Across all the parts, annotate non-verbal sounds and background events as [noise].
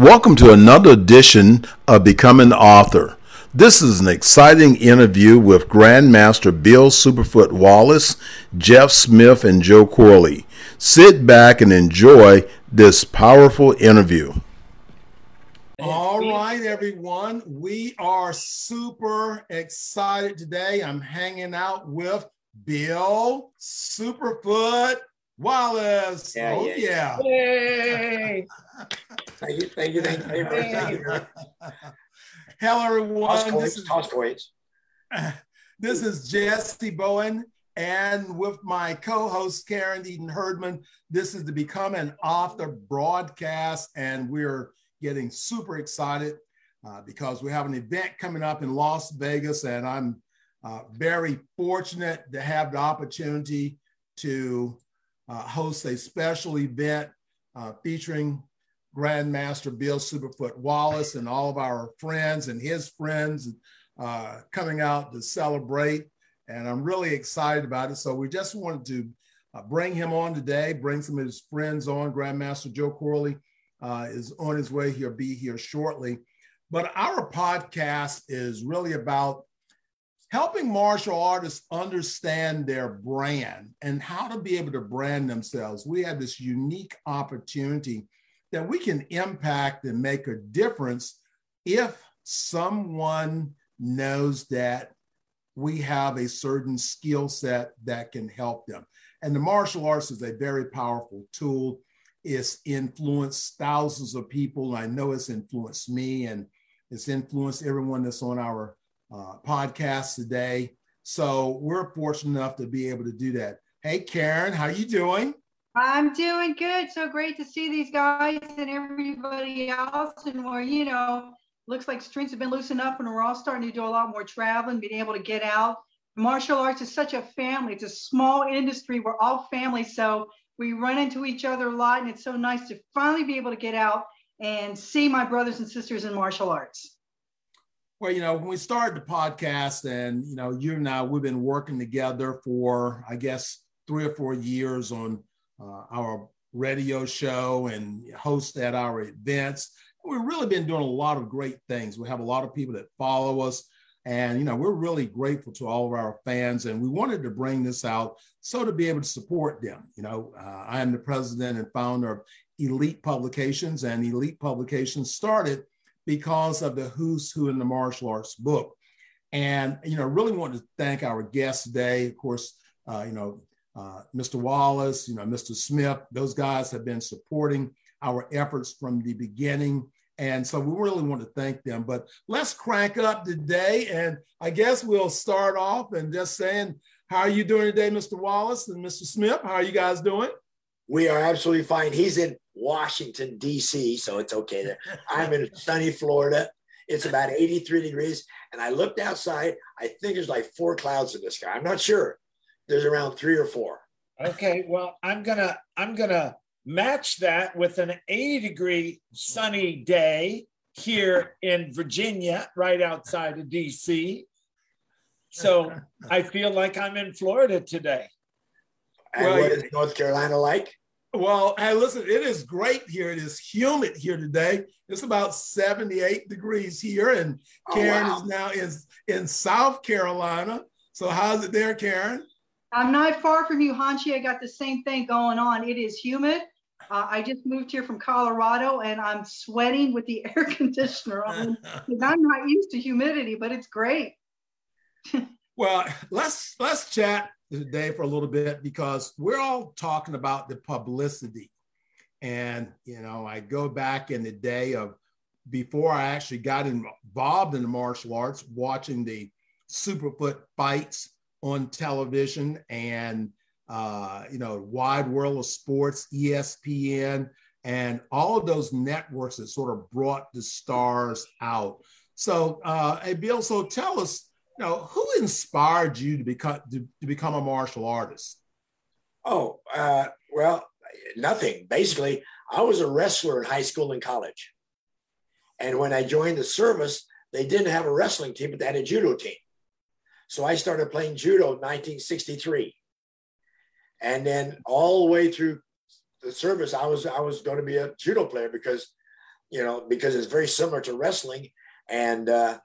Welcome to another edition of Becoming an Author. This is an exciting interview with Grandmaster Bill Superfoot Wallace, Jeff Smith, and Joe Corley. Sit back and enjoy this powerful interview. All right, everyone. We are super excited today. I'm hanging out with Bill Superfoot Wallace. Yeah, oh, yeah. yeah. Yay. [laughs] thank you. Thank you. Thank you very much. [laughs] Hello, everyone. This is, [laughs] this is Jessie Bowen, and with my co host, Karen Eden Herdman. This is to become an author broadcast, and we're getting super excited uh, because we have an event coming up in Las Vegas, and I'm uh, very fortunate to have the opportunity to uh, hosts a special event uh, featuring Grandmaster Bill Superfoot Wallace and all of our friends and his friends uh, coming out to celebrate. And I'm really excited about it. So we just wanted to uh, bring him on today, bring some of his friends on. Grandmaster Joe Corley uh, is on his way. He'll be here shortly. But our podcast is really about helping martial artists understand their brand and how to be able to brand themselves. We have this unique opportunity that we can impact and make a difference if someone knows that we have a certain skill set that can help them. And the martial arts is a very powerful tool. It's influenced thousands of people. I know it's influenced me and it's influenced everyone that's on our uh, podcast today. So we're fortunate enough to be able to do that. Hey, Karen, how you doing? I'm doing good. So great to see these guys and everybody else. And where, you know, looks like strings have been loosened up and we're all starting to do a lot more traveling, being able to get out. Martial arts is such a family. It's a small industry. We're all family. So we run into each other a lot. And it's so nice to finally be able to get out and see my brothers and sisters in martial arts. Well, you know, when we started the podcast, and you know, you and I, we've been working together for, I guess, three or four years on uh, our radio show and host at our events. We've really been doing a lot of great things. We have a lot of people that follow us, and you know, we're really grateful to all of our fans. And we wanted to bring this out so to be able to support them. You know, uh, I am the president and founder of Elite Publications, and Elite Publications started because of the who's who in the martial arts book. And, you know, really want to thank our guests today. Of course, uh, you know, uh, Mr. Wallace, you know, Mr. Smith, those guys have been supporting our efforts from the beginning. And so we really want to thank them. But let's crank up today. And I guess we'll start off and just saying, how are you doing today, Mr. Wallace and Mr. Smith? How are you guys doing? We are absolutely fine. He's in Washington, D.C., so it's okay there. [laughs] I'm in sunny Florida. It's about 83 degrees. And I looked outside. I think there's like four clouds in the sky. I'm not sure. There's around three or four. Okay. Well, I'm gonna I'm gonna match that with an 80 degree sunny day here in Virginia, right outside of DC. So [laughs] I feel like I'm in Florida today. And well, what is North Carolina like? Well, hey, listen, it is great here. It is humid here today. It's about 78 degrees here, and oh, Karen wow. is now in, in South Carolina. So, how's it there, Karen? I'm not far from you, Hanshi. I got the same thing going on. It is humid. Uh, I just moved here from Colorado and I'm sweating with the [laughs] air conditioner on because I'm not used to humidity, but it's great. [laughs] well, let's let's chat today for a little bit because we're all talking about the publicity. And, you know, I go back in the day of before I actually got involved in the martial arts, watching the Superfoot fights on television and, uh, you know, Wide World of Sports, ESPN, and all of those networks that sort of brought the stars out. So, uh, hey, Bill, so tell us know, who inspired you to become to, to become a martial artist? Oh, uh, well, nothing. Basically, I was a wrestler in high school and college. And when I joined the service, they didn't have a wrestling team, but they had a judo team. So I started playing judo in 1963. And then all the way through the service, I was I was going to be a judo player because you know, because it's very similar to wrestling and uh,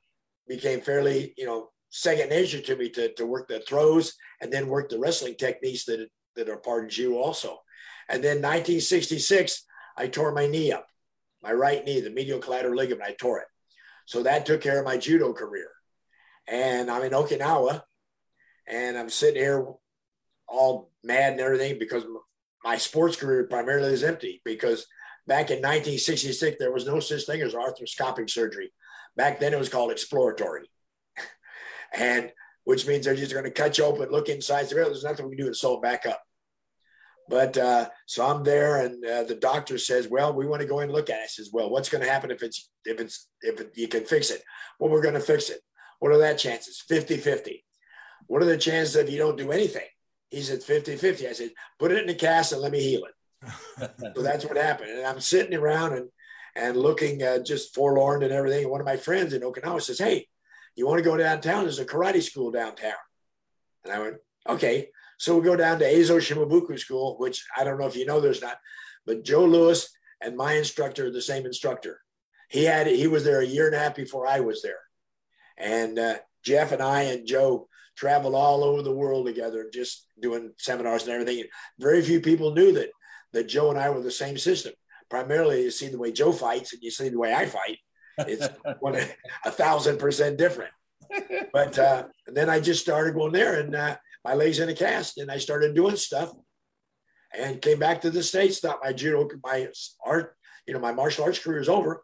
became fairly, you know, second nature to me to, to work the throws and then work the wrestling techniques that, that are part of Jiu also. And then 1966, I tore my knee up, my right knee, the medial collateral ligament, I tore it. So that took care of my judo career. And I'm in Okinawa and I'm sitting here all mad and everything because my sports career primarily is empty because back in 1966, there was no such thing as arthroscopic surgery. Back then it was called exploratory. And which means they're just going to cut you open, look inside. There's nothing we can do to sew it back up. But uh, so I'm there, and uh, the doctor says, "Well, we want to go in and look at it." I says, "Well, what's going to happen if it's if it's if it, you can fix it? Well, we're going to fix it. What are that chances? 50-50. What are the chances if you don't do anything? He said 50-50. I said, put it in the cast and let me heal it. [laughs] so that's what happened. And I'm sitting around and and looking uh, just forlorn and everything. And one of my friends in Okinawa says, Hey, you want to go downtown? There's a karate school downtown. And I went, Okay. So we go down to Eizo Shimabuku School, which I don't know if you know there's not, but Joe Lewis and my instructor are the same instructor. He had he was there a year and a half before I was there. And uh, Jeff and I and Joe traveled all over the world together, just doing seminars and everything. Very few people knew that that Joe and I were the same system. Primarily, you see the way Joe fights and you see the way I fight. It's [laughs] one a thousand percent different. But uh, then I just started going there, and uh, my legs in a cast, and I started doing stuff, and came back to the states. Thought my judo, my art, you know, my martial arts career is over,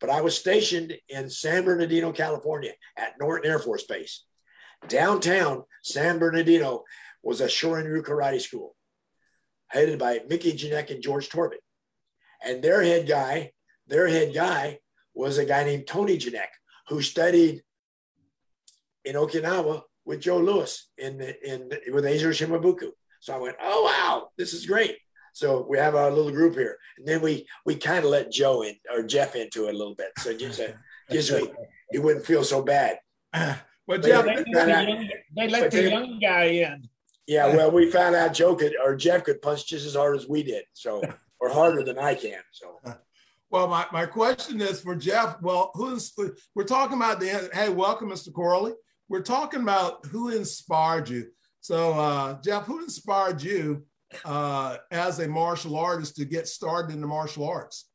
but I was stationed in San Bernardino, California, at Norton Air Force Base. Downtown San Bernardino was a Shorin-ryu karate school headed by Mickey Janek and George Torbett. And their head guy, their head guy was a guy named Tony Janek, who studied in Okinawa with Joe Lewis in in with Eizo Shimabuku. So I went, oh wow, this is great. So we have our little group here, and then we we kind of let Joe in or Jeff into it a little bit. So just uh, just so he wouldn't feel so bad. [clears throat] But Jeff, they, let the young, they let the young guy in. Yeah, [laughs] well, we found out Joe could or Jeff could punch just as hard as we did, so or harder than I can. So, [laughs] well, my, my question is for Jeff. Well, who's we're talking about the hey, welcome, Mr. Corley. We're talking about who inspired you. So, uh, Jeff, who inspired you uh, as a martial artist to get started in the martial arts?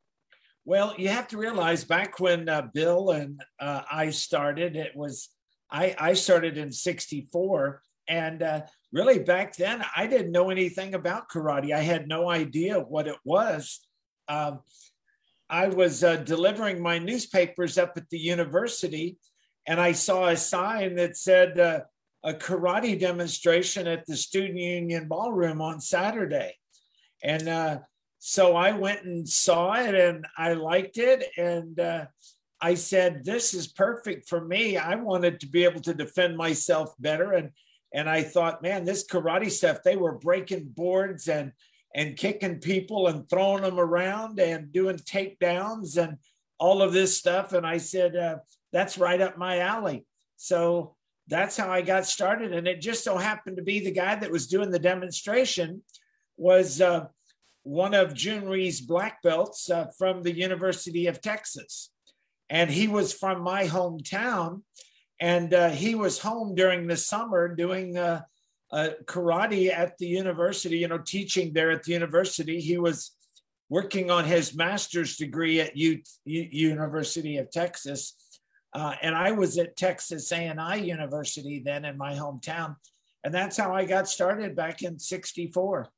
Well, you have to realize back when uh, Bill and uh, I started, it was I, I started in 64. And uh, really back then, I didn't know anything about karate. I had no idea what it was. Um, I was uh, delivering my newspapers up at the university, and I saw a sign that said uh, a karate demonstration at the Student Union Ballroom on Saturday. And uh, so I went and saw it, and I liked it. And uh, I said, this is perfect for me. I wanted to be able to defend myself better. And and I thought, man, this karate stuff, they were breaking boards and and kicking people and throwing them around and doing takedowns and all of this stuff. And I said, uh, that's right up my alley. So that's how I got started. And it just so happened to be the guy that was doing the demonstration was uh, one of Jhoon Rhee's black belts uh, from the University of Texas and he was from my hometown and uh, he was home during the summer doing uh, uh, karate at the university you know teaching there at the university. He was working on his master's degree at U- U- university of texas. Uh, and i was at texas a&i university then in my hometown. And that's how i got started back in 64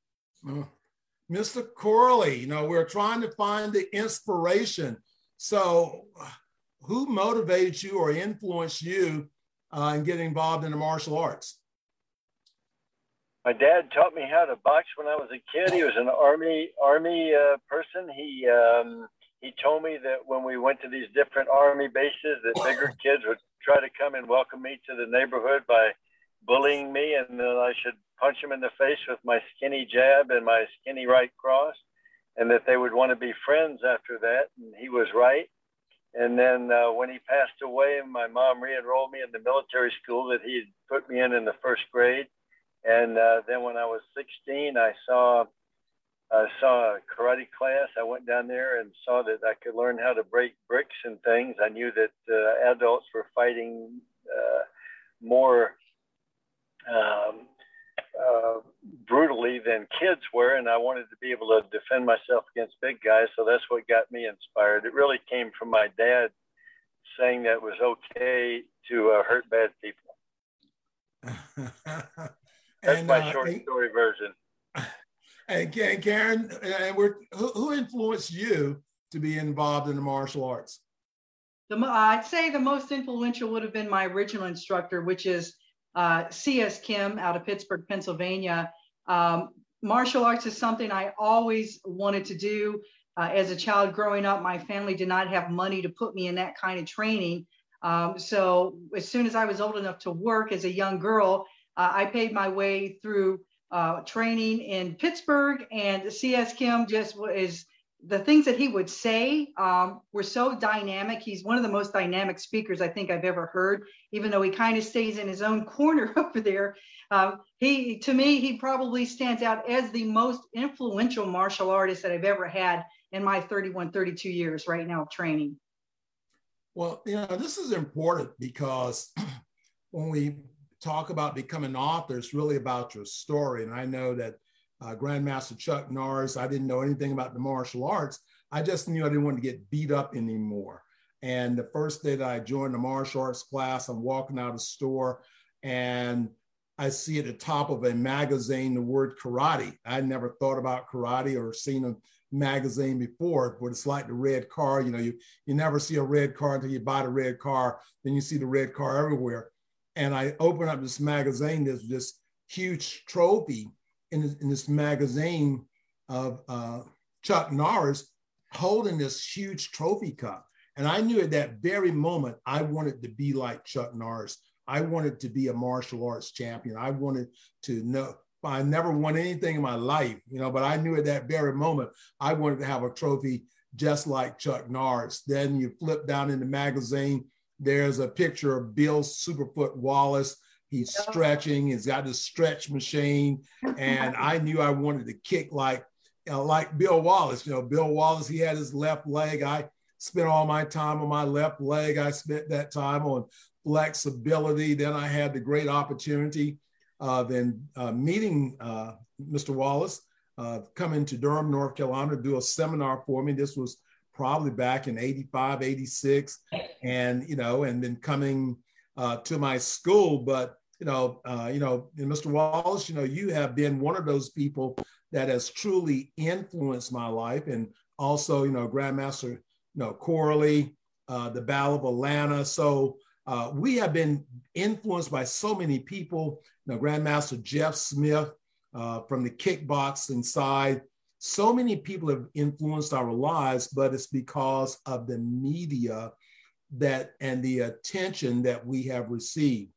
mr corley you know we're trying to find the inspiration. So, who motivated you or influenced you uh, in getting involved in the martial arts? My dad taught me how to box when I was a kid. He was an army army uh, person. He um, he told me that when we went to these different army bases, that bigger [laughs] kids would try to come and welcome me to the neighborhood by bullying me, and then I should punch them in the face with my skinny jab and my skinny right cross and that they would want to be friends after that. And he was right. And then uh, when he passed away, my mom re-enrolled me in the military school that he had put me in in the first grade. And uh, then when I was 16, I saw I saw a karate class. I went down there and saw that I could learn how to break bricks and things. I knew that uh, adults were fighting uh, more um, uh, brutally than kids were, and I wanted to be able to defend myself against big guys. So that's what got me inspired. It really came from my dad saying that it was okay to uh, hurt bad people. [laughs] that's and, my uh, short story version. [laughs] And Karen, and we're, who, who influenced you to be involved in the martial arts? The, I'd say the most influential would have been my original instructor, which is uh, C.S. Kim out of Pittsburgh, Pennsylvania. Um, martial arts is something I always wanted to do. Uh, as a child growing up, my family did not have money to put me in that kind of training. Um, so as soon as I was old enough to work as a young girl, uh, I paid my way through uh, training in Pittsburgh, and C.S. Kim just is the things that he would say um, were so dynamic. He's one of the most dynamic speakers I think I've ever heard, even though he kind of stays in his own [laughs] corner over there. Um, he, to me, he probably stands out as the most influential martial artist that I've ever had in my 31, 32 years right now of training. Well, you know, this is important because [clears throat] when we talk about becoming an author, it's really about your story. And I know that uh, Grandmaster Chuck Norris. I didn't know anything about the martial arts. I just knew I didn't want to get beat up anymore. And the first day that I joined the martial arts class, I'm walking out of the store and I see at the top of a magazine the word karate. I never thought about karate or seen a magazine before, but it's like the red car. You know, you, you never see a red car until you buy the red car, then you see the red car everywhere. And I open up this magazine, there's this huge trophy in, in this magazine of uh, Chuck Norris holding this huge trophy cup. And I knew at that very moment, I wanted to be like Chuck Norris. I wanted to be a martial arts champion. I wanted to know. I never won anything in my life, you know, but I knew at that very moment I wanted to have a trophy just like Chuck Norris. Then you flip down in the magazine, there's a picture of Bill Superfoot Wallace He's stretching. He's got this stretch machine, and [laughs] I knew I wanted to kick like you know, like Bill Wallace. You know, Bill Wallace. He had his left leg. I spent all my time on my left leg. I spent that time on flexibility. Then I had the great opportunity of then uh, meeting uh, Mr. Wallace, uh, coming to Durham, North Carolina, to do a seminar for me. This was probably back in 85, 86. And, you know, and then coming uh, to my school. But you know, uh, you know, Mr. Wallace, you know, you have been one of those people that has truly influenced my life, and also, you know, Grandmaster, you know, Corley, uh, the Battle of Atlanta. So uh, we have been influenced by so many people. You know, Grandmaster Jeff Smith uh, from the kickboxing side. So many people have influenced our lives, but it's because of the media that and the attention that we have received.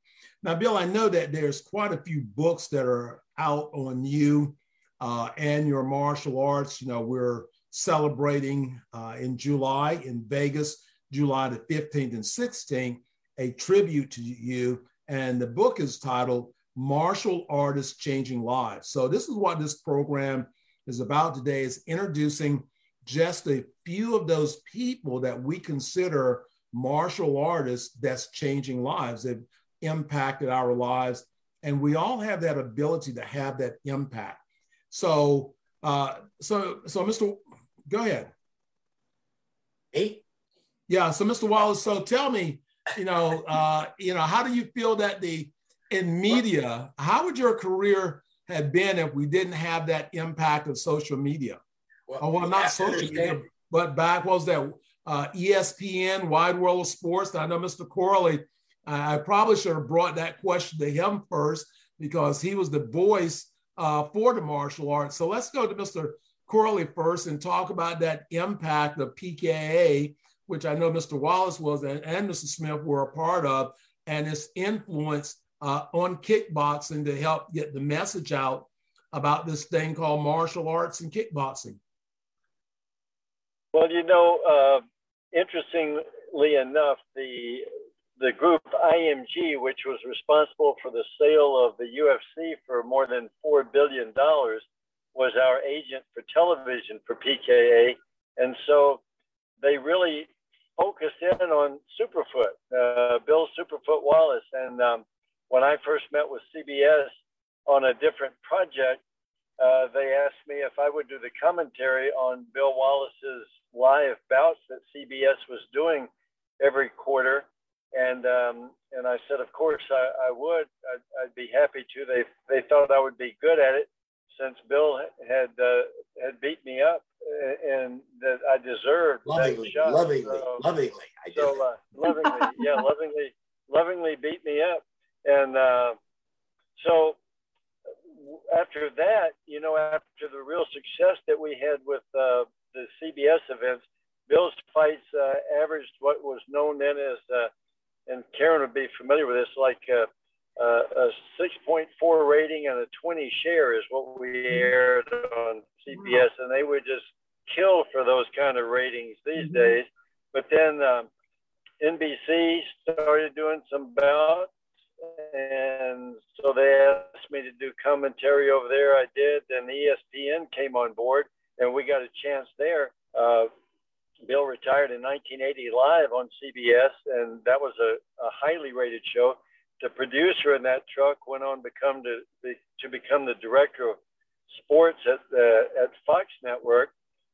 Now, Bill, I know that there's quite a few books that are out on you uh, and your martial arts. You know, we're celebrating uh, in July in Vegas, July the 15th and 16th, a tribute to you. And the book is titled Martial Artists Changing Lives. So this is what this program is about today is introducing just a few of those people that we consider martial artists that's changing lives. They've impacted our lives. And we all have that ability to have that impact. So, uh, so, so, Mr. Go ahead. Hey. Yeah. So, Mr. Wallace. So, tell me, you know, uh, you know, how do you feel that the in media, how would your career have been if we didn't have that impact of social media? Well, oh, well not social media, but back what was that uh, ESPN, Wide World of Sports. I know Mr. Corley I probably should have brought that question to him first because he was the voice uh, for the martial arts. So let's go to Mr. Corley first and talk about that impact of PKA, which I know Mr. Wallace was and, and Mr. Smith were a part of, and its influence uh, on kickboxing to help get the message out about this thing called martial arts and kickboxing. Well, you know, uh, interestingly enough, the the group IMG, which was responsible for the sale of the UFC for more than $4 billion, was our agent for television for PKA, and so they really focused in on Superfoot, uh, Bill Superfoot Wallace. And um, when I first met with CBS on a different project, uh, they asked me if I would do the commentary on Bill Wallace's live bouts that CBS was doing every quarter. And um, and I said, of course, I, I would. I'd, I'd, be happy to. They they thought I would be good at it, since Bill had uh, had beat me up and that I deserved lovingly, that shot. lovingly, so, lovingly. I. So uh, lovingly, yeah, lovingly, lovingly beat me up, and uh, so after that, you know, after the real success that we had with uh, the CBS events, Bill's fights uh, averaged what was known then as, uh, and Karen would be familiar with this, like uh, uh, a 6.4 rating and a 20 share is what we aired on CBS, and they would just kill for those kind of ratings these mm-hmm. days. But then um, NBC started doing some bouts, and so they asked me to do commentary over there. I did, and ESPN came on board, and we got a chance there. Uh, Bill retired in 1980 live on CBS, and that was a, a highly rated show the producer in that truck went on to become to, to become the director of sports at at Fox Network,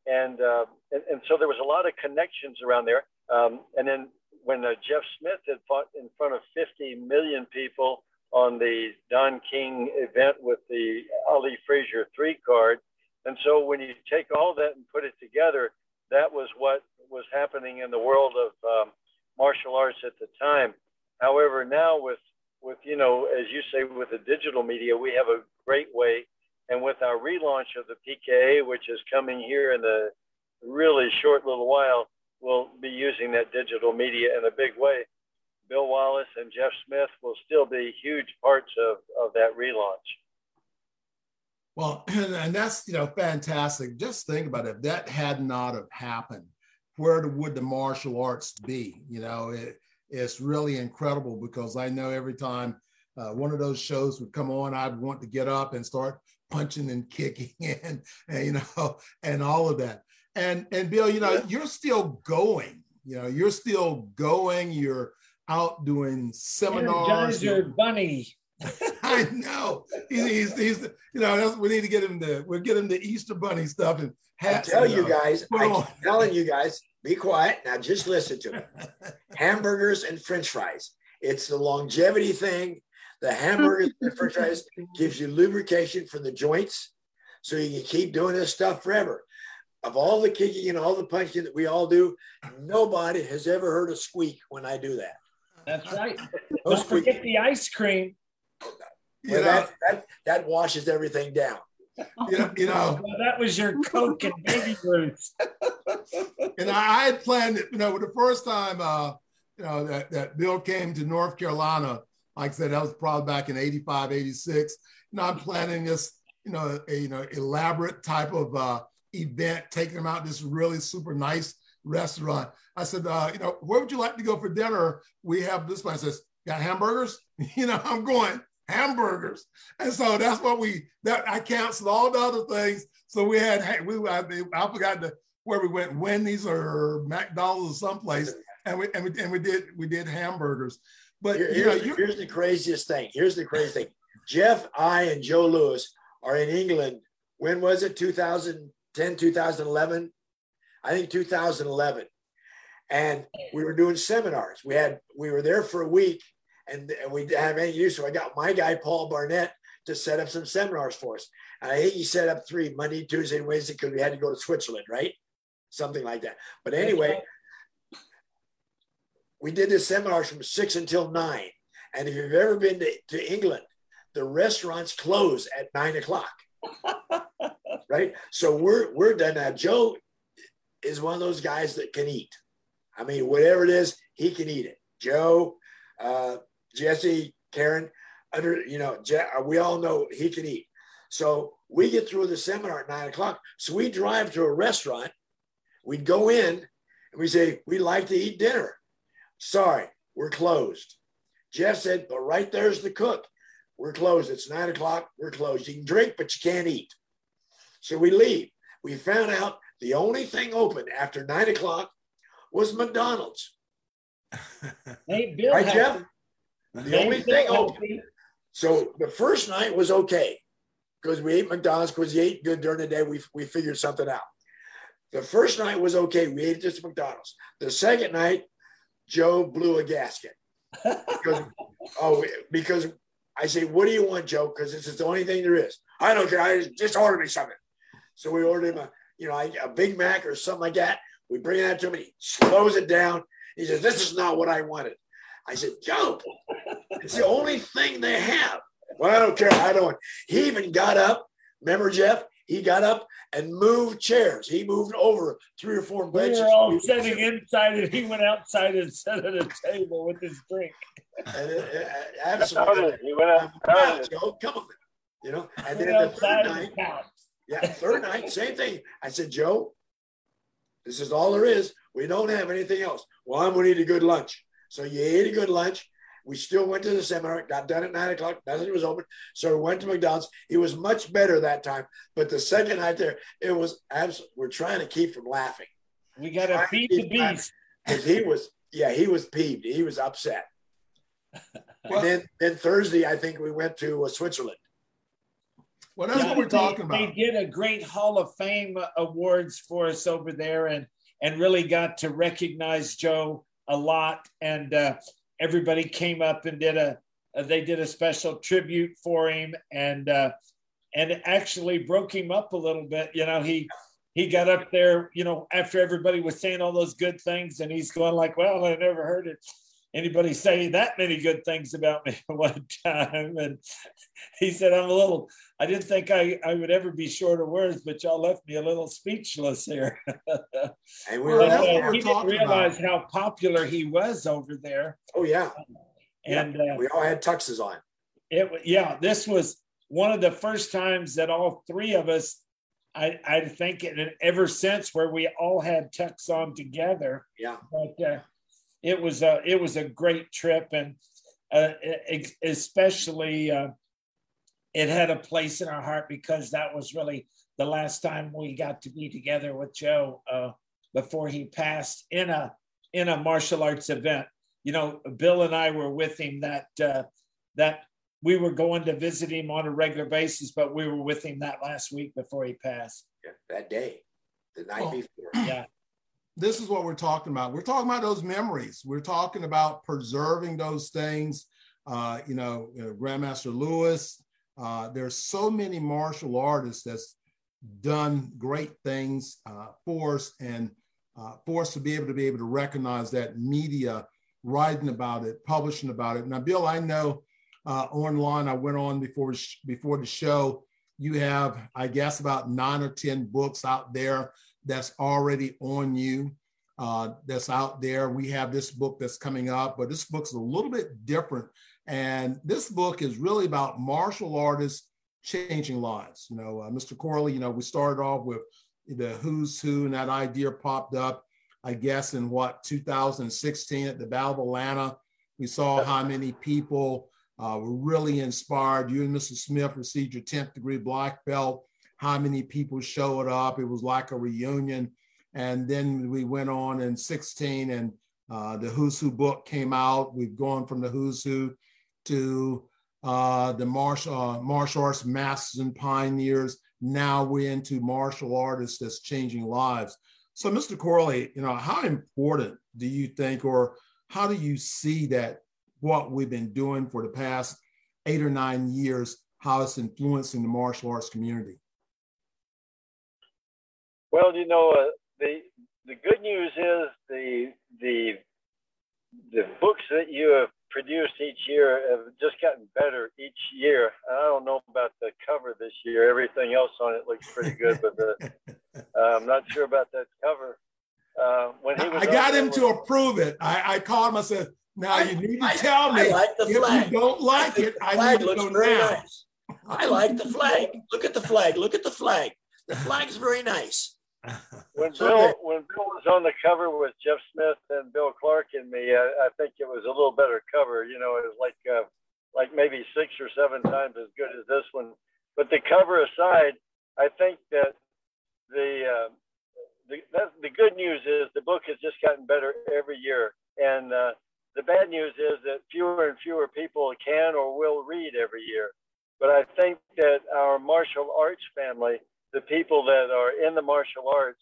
and, uh, and, and so there was a lot of connections around there. Um, and then when uh, Jeff Smith had fought in front of 50 million people on the Don King event with the Ali Frazier three card, and so when you take all that and put it together, that was what was happening in the world of um, martial arts at the time. However, now with with, you know, as you say, with the digital media, we have a great way. And with our relaunch of the PKA, which is coming here in the really short little while, we'll be using that digital media in a big way. Bill Wallace and Jeff Smith will still be huge parts of, of that relaunch. Well, [clears throat] and that's you know fantastic. Just think about it. If that had not have happened, where would the martial arts be? You know, it, it's really incredible because I know every time uh, one of those shows would come on, I'd want to get up and start punching and kicking [laughs] and, and you know and all of that. And and Bill, you know, yeah. you're still going. You know, you're still going. You're out doing seminars. Your bunny. [laughs] I know. He's, he's, he's, you know, we need to get him the, we'll get him the Easter bunny stuff and hats. I tell you guys, I'm telling you guys, be quiet. Now just listen to me. [laughs] Hamburgers and French fries. It's the longevity thing. The hamburgers and French fries [laughs] gives you lubrication for the joints, so you can keep doing this stuff forever. Of all the kicking and all the punching that we all do, nobody has ever heard a squeak when I do that. That's right. No Don't squeak. forget the ice cream. Well, that, that, that washes everything down. You know, you know well, that was your Coke and Baby Ruths. and I, I, had planned it, you know, the first time, uh, you know, that, that Bill came to North Carolina, like I said, that was probably back in 85, 86. You know, I'm planning this, you know, a, you know, elaborate type of uh, event, taking them out this really super nice restaurant. I said, uh, you know, where would you like to go for dinner? We have this place. Says, got hamburgers? [laughs] You know, I'm going hamburgers. And so that's what we that I canceled all the other things. So we had we I, I forgot the where we went Wendy's or McDonald's or someplace, and we and we and we did we did hamburgers. But Here, you know, here's, here's the craziest thing. Here's the crazy thing. Jeff, I, and Joe Lewis are in England. When was it? 2010, 2011? I think 2011. And we were doing seminars. We had we were there for a week and, and we didn't have any use. So I got my guy, Paul Barnett, to set up some seminars for us. And I think he set up three Monday, Tuesday, and Wednesday because we had to go to Switzerland, right? Something like that. But anyway, we did the seminars from six until nine. And if you've ever been to, to England, the restaurants close at nine o'clock. [laughs] right? So we're we're done now. Joe is one of those guys that can eat. I mean, whatever it is, he can eat it. Joe, uh, Jessie, Karen, under you know, we all know he can eat. So we get through the seminar at nine o'clock. So we drive to a restaurant. We'd go in and we say, We'd like to eat dinner. Sorry, we're closed. Jeff said, But right there's the cook. We're closed. It's nine o'clock. We're closed. You can drink, but you can't eat. So we leave. We found out the only thing open after nine o'clock was McDonald's. [laughs] Hey, Bill. Right, Jeff? The only thing open. So the first night was okay because we ate McDonald's because we ate good during the day. We, we figured something out. The first night was okay. We ate just McDonald's. The second night, Joe blew a gasket. Because, [laughs] oh, because I say, what do you want, Joe? Because this is the only thing there is. I don't care. I just, just order me something. So we ordered him a, you know, a Big Mac or something like that. We bring that to him. He slows it down. He says, "This is not what I wanted." I said, "Joe, it's the only thing they have." Well, I don't care. I don't. He even got up. Remember, Jeff? He got up and moved chairs. He moved over three or four benches. We were all We- sitting inside, and he went outside and sat at a table with his drink. Uh, absolutely. He went out Come on. Joe, come on. You know, and then the third night, pounced. Yeah, third night, same thing. I said, Joe, this is all there is. We don't have anything else. Well, I'm gonna eat a good lunch. So you ate a good lunch. We still went to the seminar, got done at nine o'clock, nothing was open. So we went to McDonald's. It was much better that time. But the second night there, it was absolutely, we're trying to keep from laughing. We got to feed the beast. Because he was, yeah, he was peeved. He was upset. Well- [laughs] and then, then Thursday, I think we went to uh, Switzerland. Well, that's Yeah, what we're they- talking about. They did a great Hall of Fame awards for us over there, and and really got to recognize Joe a lot. And uh, everybody came up and did a uh, they did a special tribute for him, and uh, and actually broke him up a little bit. You know, he he got up there, you know, after everybody was saying all those good things, and he's going like, "Well, I never heard it." Anybody say that many good things about me at [laughs] one time? And he said, I'm a little, I didn't think I, I would ever be short of words, but y'all left me a little speechless here. And [laughs] we Well, were, that's what Uh, he didn't realize how popular he was over there. oh, yeah. And uh, We all had tuxes on. it, yeah, this was one of the first times that all three of us, I, I think, and ever since where we all had tux on together. Yeah. but uh, it was a it was a great trip and uh, especially uh, it had a place in our heart because that was really the last time we got to be together with Joe uh, before he passed in a in a martial arts event. You know, Bill and I were with him that uh, that we were going to visit him on a regular basis, but we were with him that last week before he passed. Yeah, that day, the night Well, before. Yeah. This is what we're talking about. We're talking about those memories. We're talking about preserving those things. Uh, you know, Grandmaster Lewis. Uh, there's so many martial artists that's done great things uh, for us, and uh, for us to be able to be able to recognize that media writing about it, publishing about it. Now, Bill, I know uh, online. I went on before before the show. You have, I guess, about nine or ten books out there that's already on you uh, that's out there. We have this book that's coming up, but this book's a little bit different. And this book is really about martial artists changing lives. You know, uh, Mr. Corley, you know, we started off with the who's who, and that idea popped up, I guess, in what, 2016 at the Battle of Atlanta. We saw how many people uh, were really inspired. You and Mr. Smith received your 10th degree black belt how many people showed up. It was like a reunion. And then we went on in 16 and uh, the Who's Who book came out. We've gone from the Who's Who to uh, the martial, uh, martial arts masters and pioneers. Now we're into martial artists that's changing lives. So, Mr. Corley, you know, how important do you think, or how do you see that what we've been doing for the past eight or nine years, how it's influencing the martial arts community? Well, you know, uh, the the good news is the the the books that you have produced each year have just gotten better each year. I don't know about the cover this year. Everything else on it looks pretty good, but the, [laughs] uh, I'm not sure about that cover. Uh, when he was I got him to with- approve it. I, I called him. I said, "Now I- you need to I- tell I me like the if flag. you don't like think it. I flag need to looks know very now." nice. I like the flag. Look at the flag. Look at the flag. The [laughs] flag's very nice. When Bill when Bill was on the cover with Jeff Smith and Bill Clark and me, I, I think it was a little better cover. You know, it was like uh, like maybe six or seven times as good as this one. But the cover aside, I think that the uh, the the good news is the book has just gotten better every year, and uh, the bad news is that fewer and fewer people can or will read every year. But I think that our martial arts family, the people that are in the martial arts,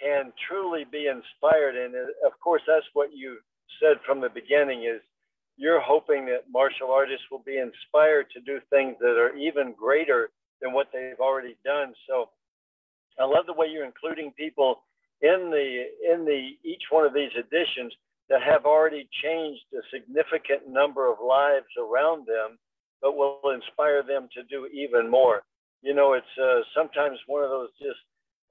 can truly be inspired. And uh, of course, that's what you said from the beginning is you're hoping that martial artists will be inspired to do things that are even greater than what they've already done. So I love the way you're including people in the in the each one of these editions that have already changed a significant number of lives around them, but will inspire them to do even more. You know, it's uh, sometimes one of those just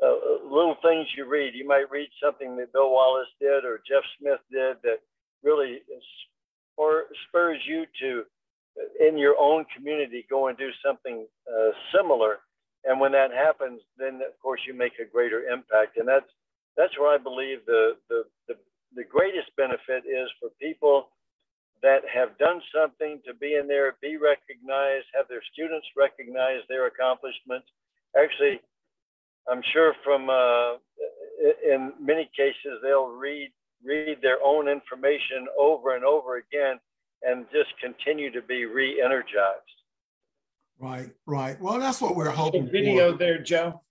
uh, uh little things you read. You might read something that Bill Wallace did or Jeff Smith did that really or spurs you to in your own community go and do something uh, similar and when that happens then of course you make a greater impact and that's that's where i believe the the the, the greatest benefit is for people that have done something to be in there be recognized have their students recognize their accomplishments actually i'm sure from uh, in many cases they'll read read their own information over and over again and just continue to be re-energized. Right, right. Well, that's what we're hoping. Video for. there, Joe.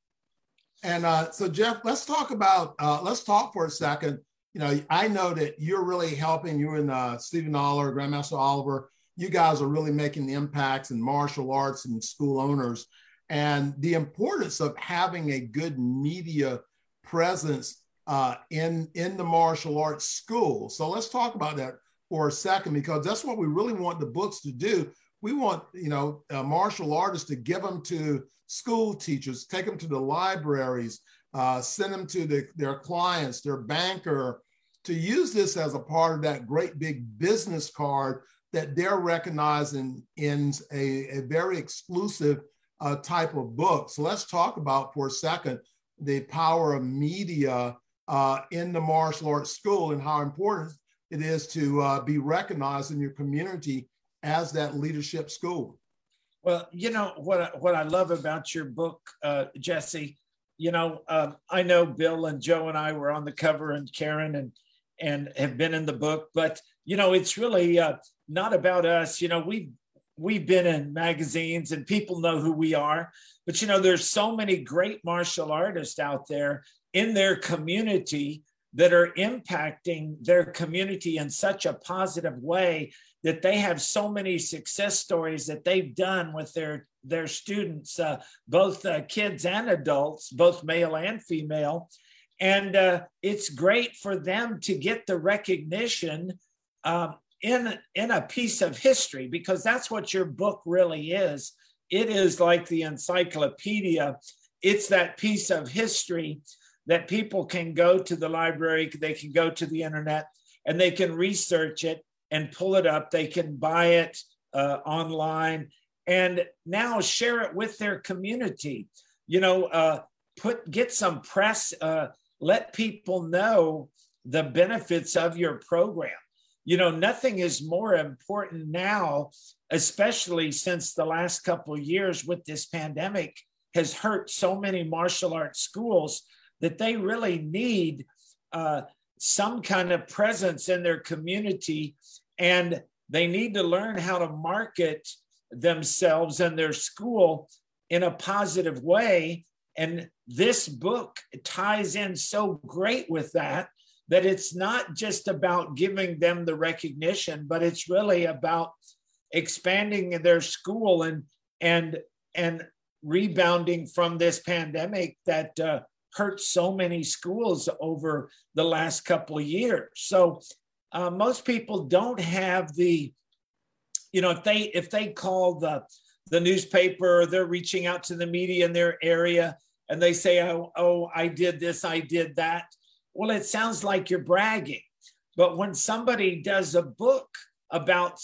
And uh, so, Jeff, let's talk about. Uh, let's talk for a second. You know, I know that you're really helping. You and uh, Stephen Oliver, Grandmaster Oliver. You guys are really making the impacts in martial arts and school owners, and the importance of having a good media presence uh, in in the martial arts school. So let's talk about that for a second because that's what we really want the books to do. We want you know uh, martial artists to give them to school teachers, take them to the libraries, uh, send them to the, their clients, their banker, to use this as a part of that great big business card that they're recognizing in a, a very exclusive uh, type of book. So let's talk about for a second the power of media uh, in the martial arts school and how important it is to uh, be recognized in your community as that leadership school. Well, you know what what I love about your book, uh, Jessie. You know, um, I know Bill and Joe and I were on the cover, and Karen and and have been in the book. But you know, it's really uh, not about us. You know, we we've been in magazines and people know who we are. But you know, there's so many great martial artists out there in their community that are impacting their community in such a positive way that they have so many success stories that they've done with their their students uh, both uh, kids and adults both male and female. And uh, it's great for them to get the recognition um, in in a piece of history because that's what your book really is. It is like the encyclopedia. It's that piece of history that people can go to the library, they can go to the internet, and they can research it and pull it up. They can buy it uh, online and now share it with their community. You know, uh, put get some press. Uh, let people know the benefits of your program. You know, nothing is more important now, especially since the last couple years with this pandemic has hurt so many martial arts schools that they really need uh, some kind of presence in their community and they need to learn how to market themselves and their school in a positive way. And this book ties in so great with that that it's not just about giving them the recognition, but it's really about expanding their school and and and rebounding from this pandemic that uh, hurt so many schools over the last couple of years. So uh, most people don't have the, you know, if they if they call the the newspaper, they're reaching out to the media in their area, and they say, "Oh, oh, I did this, I did that." Well, it sounds like you're bragging, but when somebody does a book about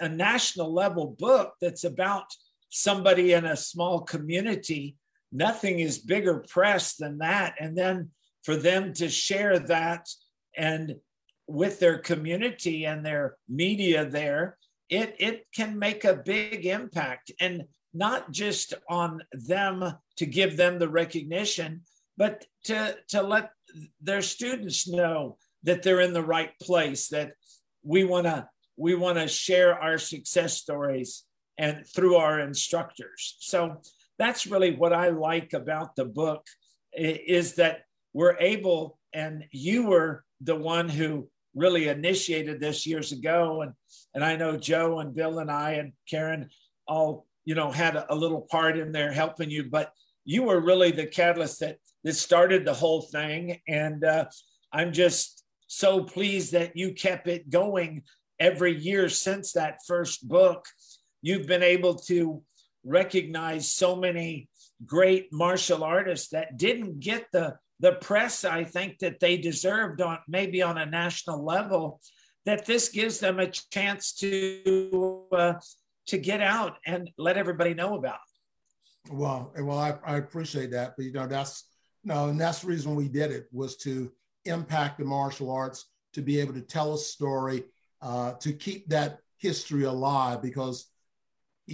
a national level book that's about somebody in a small community nothing is bigger press than that. And then for them to share that and with their community and their media there, it, it can make a big impact. And not just on them to give them the recognition, but to, to let their students know that they're in the right place, that we want to we want to share our success stories and through our instructors. So that's really what I like about the book is that we're able, and you were the one who really initiated this years ago. And, and I know Joe and Bill and I and Karen all, you know, had a, a little part in there helping you, but you were really the catalyst that, that started the whole thing. And uh, I'm just so pleased that you kept it going every year since that first book. You've been able to recognize so many great martial artists that didn't get the the press I think that they deserved on maybe on a national level that this gives them a chance to uh, to get out and let everybody know about. Well, well, I, I appreciate that, but you know that's no, and that's the reason we did it was to impact the martial arts, to be able to tell a story, uh, to keep that history alive because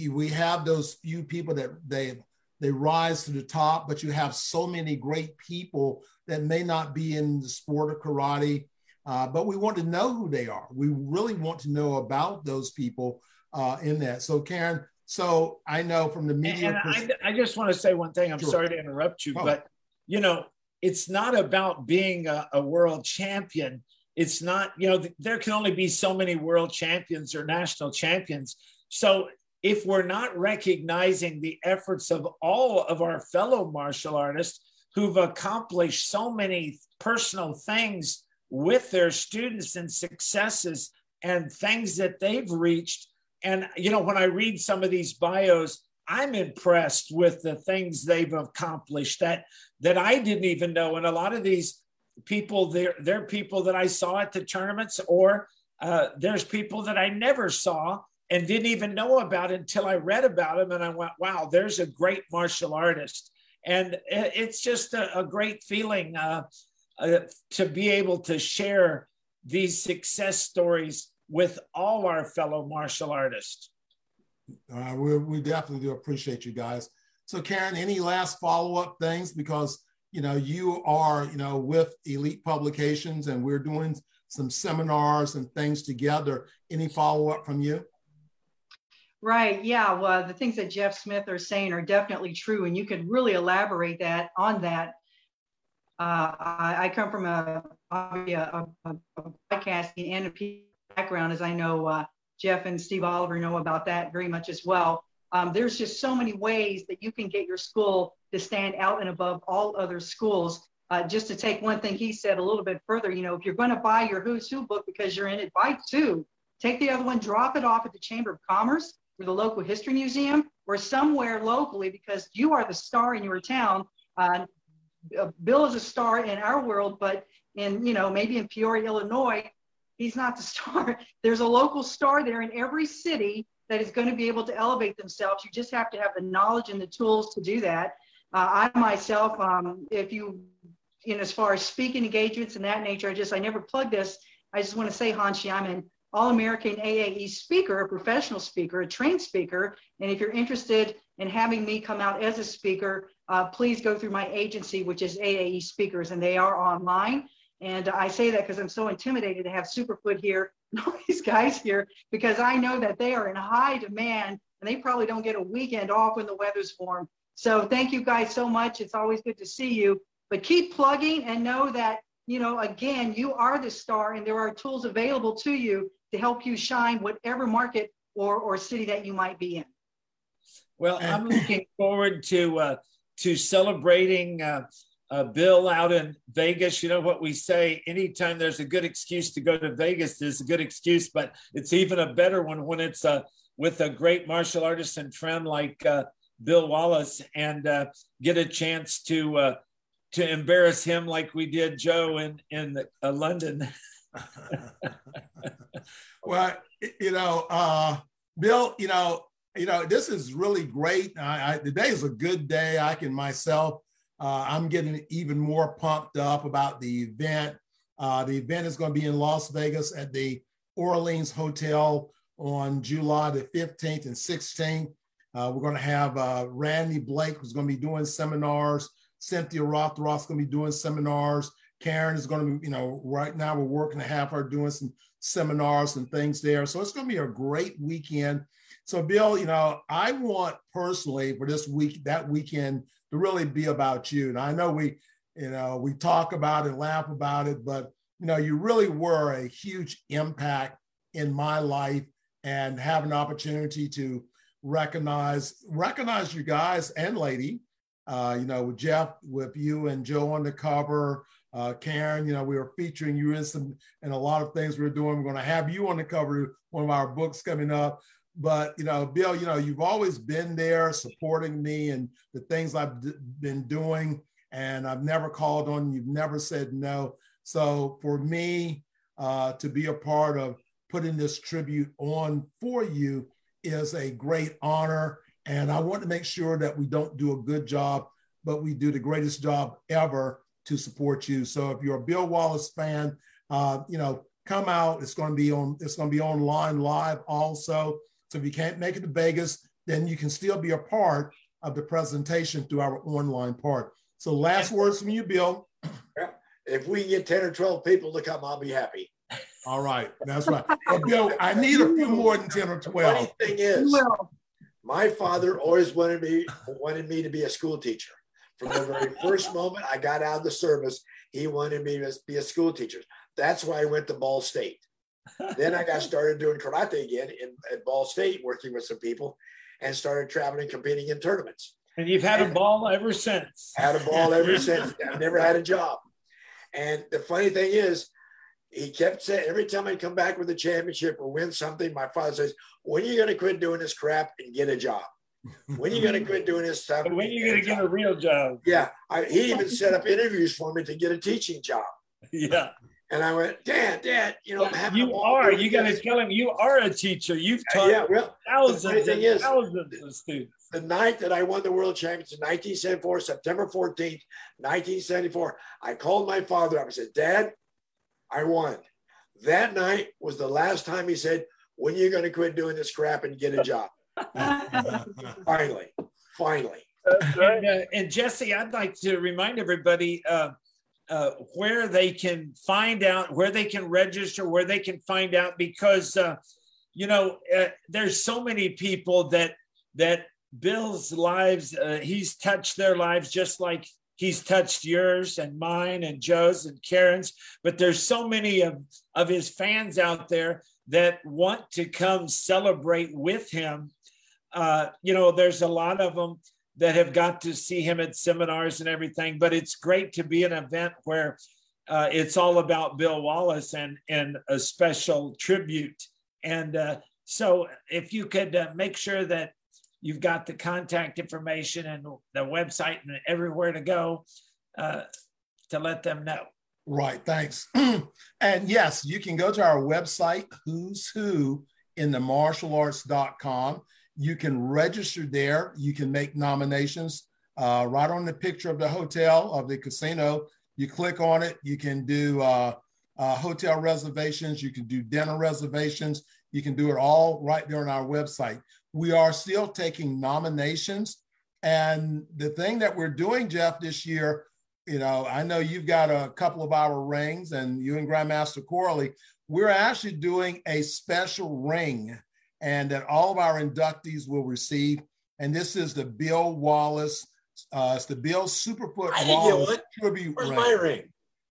we have those few people that they they rise to the top, but you have so many great people that may not be in the sport of karate, uh, but we want to know who they are. We really want to know about those people uh, in that. So, Karen, so I know from the media. And I, I, just want to say one thing. I'm sure. sorry to interrupt you, oh. but you know, it's not about being a, a world champion. It's not, you know, there can only be so many world champions or national champions. So if we're not recognizing the efforts of all of our fellow martial artists who've accomplished so many personal things with their students and successes and things that they've reached. And you know when i read some of these bios i'm impressed with the things they've accomplished that that i didn't even know. And a lot of these people they're they're people that i saw at the tournaments or uh, there's people that i never saw and didn't even know about it until I read about him. And I went, wow, there's a great martial artist. And it's just a, a great feeling uh, uh, to be able to share these success stories with all our fellow martial artists. Uh, we, we definitely do appreciate you guys. So, Karen, any last follow up things? Because you know you are you know with Elite Publications, and we're doing some seminars and things together. Any follow up from you? Right. Yeah. Well, the things that Jeff Smith are saying are definitely true, and you could really elaborate that on that. Uh, I, I, come from a, a, a, a podcasting and a background, as I know uh, Jeff and Steve Oliver know about that very much as well. Um, there's just so many ways that you can get your school to stand out and above all other schools. Uh, just to take one thing he said a little bit further, you know, if you're going to buy your Who's Who book because you're in it, buy two. Take the other one, drop it off at the Chamber of Commerce or the local history museum or somewhere locally because you are the star in your town. Uh, Bill is a star in our world, but in, you know, maybe in Peoria, Illinois, he's not the [laughs] star. There's a local star there in every city that is going to be able to elevate themselves. You just have to have the knowledge and the tools to do that. Uh, I myself, um, if you, in as far as speaking engagements and that nature, I just, I never plug this. I just want to say, Hanshi, I'm in all-American AAE speaker, a professional speaker, a trained speaker. And if you're interested in having me come out as a speaker, uh, please go through my agency, which is AAE Speakers, and they are online. And I say that because I'm so intimidated to have Superfoot here and all [laughs] these guys here, because I know that they are in high demand and they probably don't get a weekend off when the weather's warm. So thank you guys so much. It's always good to see you. But keep plugging and know that, you know, again, you are the star and there are tools available to you to help you shine whatever market or, or city that you might be in. Well, I'm looking forward to uh, to celebrating uh, uh, Bill out in Vegas. You know what we say: anytime there's a good excuse to go to Vegas, there's a good excuse, but it's even a better one when it's uh, with a great martial artist and friend like uh, Bill Wallace, and uh, get a chance to uh, to embarrass him like we did Joe in in uh, London. [laughs] well, you know, uh, Bill, you know, you know, this is really great. I, I, today is a good day. I can myself, uh, I'm getting even more pumped up about the event. Uh, the event is going to be in Las Vegas at the Orleans Hotel on July the 15th and 16th. Uh, we're going to have uh, Randy Blake, who's going to be doing seminars. Cynthia Rothrock's going to be doing seminars. Karen is going to be, you know, right now we're working a half hour doing some seminars and things there. So it's going to be a great weekend. So, Bill, you know, I want personally for this week, that weekend to really be about you. And I know we, you know, we talk about it, laugh about it, but, you know, you really were a huge impact in my life and have an opportunity to recognize recognize you guys and lady uh, you know with jeff with you and joe on the cover uh, karen you know we were featuring you in some in a lot of things we are doing. We're going to have you on the cover of one of our books coming up. But you know bill you know you've always been there supporting me and the things i've d- been doing and i've never called on you. You've never said no. So for me uh, to be a part of putting this tribute on for you is a great honor. And I want to make sure that we don't do a good job, but we do the greatest job ever to support you. So if you're a Bill Wallace fan, uh, you know, come out. It's going to be on. It's going to be online live also. So if you can't make it to Vegas, then you can still be a part of the presentation through our online part. So last words from you, Bill. If we can get 10 or 12 people to come, I'll be happy. All right, that's right. But Bill, I need a few more than ten or twelve. Funny thing is, my father always wanted me wanted me to be a school teacher. From the very [laughs] first moment I got out of the service, he wanted me to be a school teacher. That's why I went to Ball State. then I got [laughs] started doing karate again in, at Ball State, working with some people, and started traveling, and competing in tournaments. And you've had and a ball ever since. Had a ball ever [laughs] since. I've never had a job. And the funny thing is, he kept saying every time I come back with a championship or win something, my father says, "When are you going to quit doing this crap and get a job? When are you going [laughs] to quit doing this stuff? when are you going to get a real job?" Yeah, I, he even set up interviews for me to get a teaching job. [laughs] Yeah. And I went, Dad, Dad, you know, yeah, you are. You got to tell him you are a teacher. You've uh, taught yeah, well, thousands and is, thousands of students. The night that I won the world championship in 1974, September 14th, 1974, I called my father up and said, Dad, I won. That night was the last time he said, When are you going to quit doing this crap and get a job? [laughs] [laughs] finally, finally. And, uh, and, Jessie, I'd like to remind everybody uh, uh, where they can find out, where they can register, where they can find out, because uh, you know uh, there's so many people that that Bill's lives, uh, he's touched their lives just like he's touched yours and mine and Joe's and Karen's, but there's so many of, of his fans out there that want to come celebrate with him. Uh, you know, there's a lot of them that have got to see him at seminars and everything, but it's great to be an event where uh, it's all about Bill Wallace and, and a special tribute. And uh, so if you could uh, make sure that You've got the contact information and the website and everywhere to go uh, to let them know. Right. Thanks. [clears throat] and yes, you can go to our website, who's who in the martial arts.com. You can register there. You can make nominations uh, right on the picture of the hotel, of the casino. You click on it. You can do uh, uh, hotel reservations. You can do dinner reservations. You can do it all right there on our website we are still taking nominations. And the thing that we're doing, Jeff, this year, you know, I know you've got a couple of our rings and you and Grandmaster Corley, we're actually doing a special ring and that all of our inductees will receive. And this is the Bill Wallace, uh, it's the Bill Superfoot Wallace tribute Where's ring. my ring?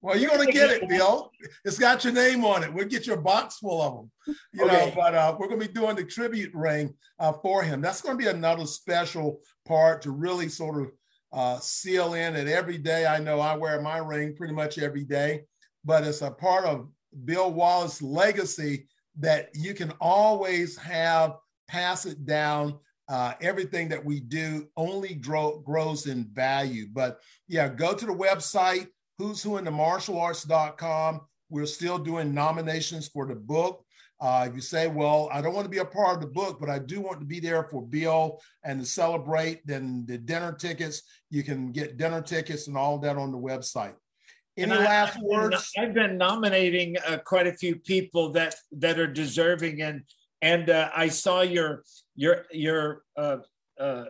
Well, you're gonna get it, Bill. It's got your name on it. We'll get your box full of them. You okay. know, but uh, we're gonna be doing the tribute ring uh, for him. That's gonna be another special part to really sort of uh, seal in it. Every day, I know I wear my ring pretty much every day, but it's a part of Bill Wallace's legacy that you can always have pass it down. Uh, everything that we do only grow, grows in value. But yeah, go to the website who's who in the martial arts.com. We're still doing nominations for the book. Uh, if you say, well, I don't want to be a part of the book, but I do want to be there for Bill and to celebrate, then the dinner tickets, you can get dinner tickets and all that on the website. Any and last I've words? I've been nominating uh, quite a few people that that are deserving, and and uh, I saw your your your uh, uh,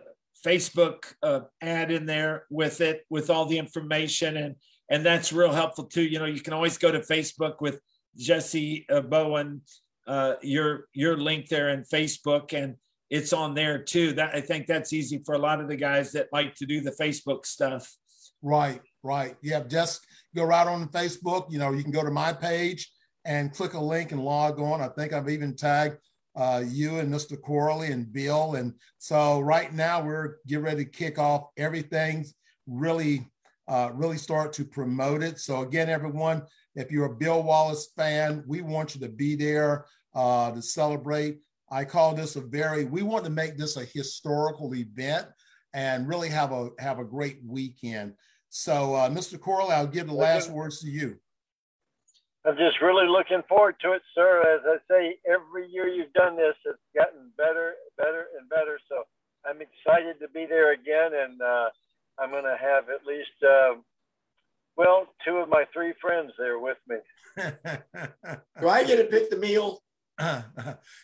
Facebook uh, ad in there with it, with all the information, and and that's real helpful too. You know, you can always go to Facebook with Jessie uh, Bowen, uh, your your link there in Facebook, and it's on there too. That I think that's easy for a lot of the guys that like to do the Facebook stuff. Right, right. Yeah, just go right on Facebook. You know, you can go to my page and click a link and log on. I think I've even tagged uh, you and Mr. Corley and Bill. And so right now we're getting ready to kick off everything's really, uh, really start to promote it. So again, everyone, if you're a Bill Wallace fan, we want you to be there uh, to celebrate. I call this a very, we want to make this a historical event and really have a have a great weekend. So, uh, Mr. Corley, I'll give the last words to you. I'm just really looking forward to it, sir. As I say, every year you've done this, it's gotten better, better, and better. So I'm excited to be there again, and uh, I'm going to have at least, uh, well, two of my three friends there with me. Do I get to pick the meal? [laughs]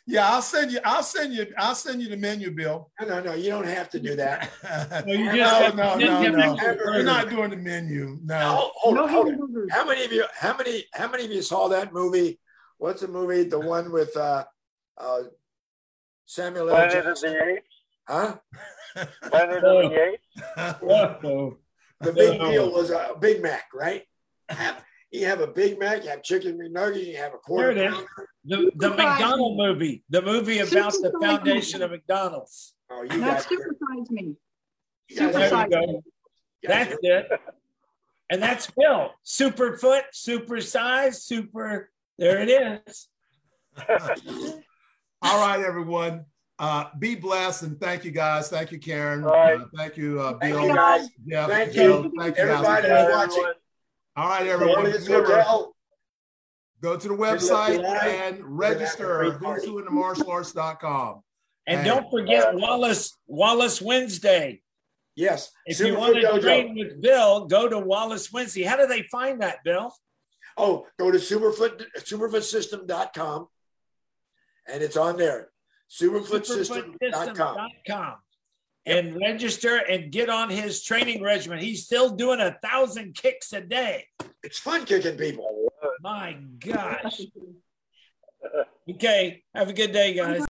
yeah, I'll send you. I'll send you. I'll send you the menu, Bill. No, no, no. You don't have to do that. [laughs] no, you just no, no, no, no. We're not doing the menu. No. no hold, on, hold on. How many of you? How many? How many of you saw that movie? What's the movie? The one with uh, uh, Samuel L. Jackson. the Apes. Huh? Planet of the Apes. The big deal was a Big Mac, right? You have a Big Mac, you have chicken McNuggets, you have a quarter there it is. The, the McDonald movie, the movie about the foundation of McDonald's. Oh, you Not supersize me. Supersize me. That's it. And that's Bill. Super foot, super size, super. There it is. [laughs] All right, everyone. Uh, be blessed and thank you guys. Thank you, Karen. Uh, thank you, uh, Bill. Thank you, guys. Jeff, thank you. Thank you, everybody who's watching. All right, everyone. Remember, go to the website and register. Go to martialarts.com. And, and don't forget uh, Wallace Wallace Wednesday. Yes. If Super you want to train with Bill, go to Wallace Wednesday. How do they find that, Bill? Oh, go to superfoot superfootsystem.com and it's on there. Superfootsystem.com and register and get on his training regimen. He's still doing a thousand kicks a day. It's fun kicking people. My gosh. Okay. Have a good day, guys.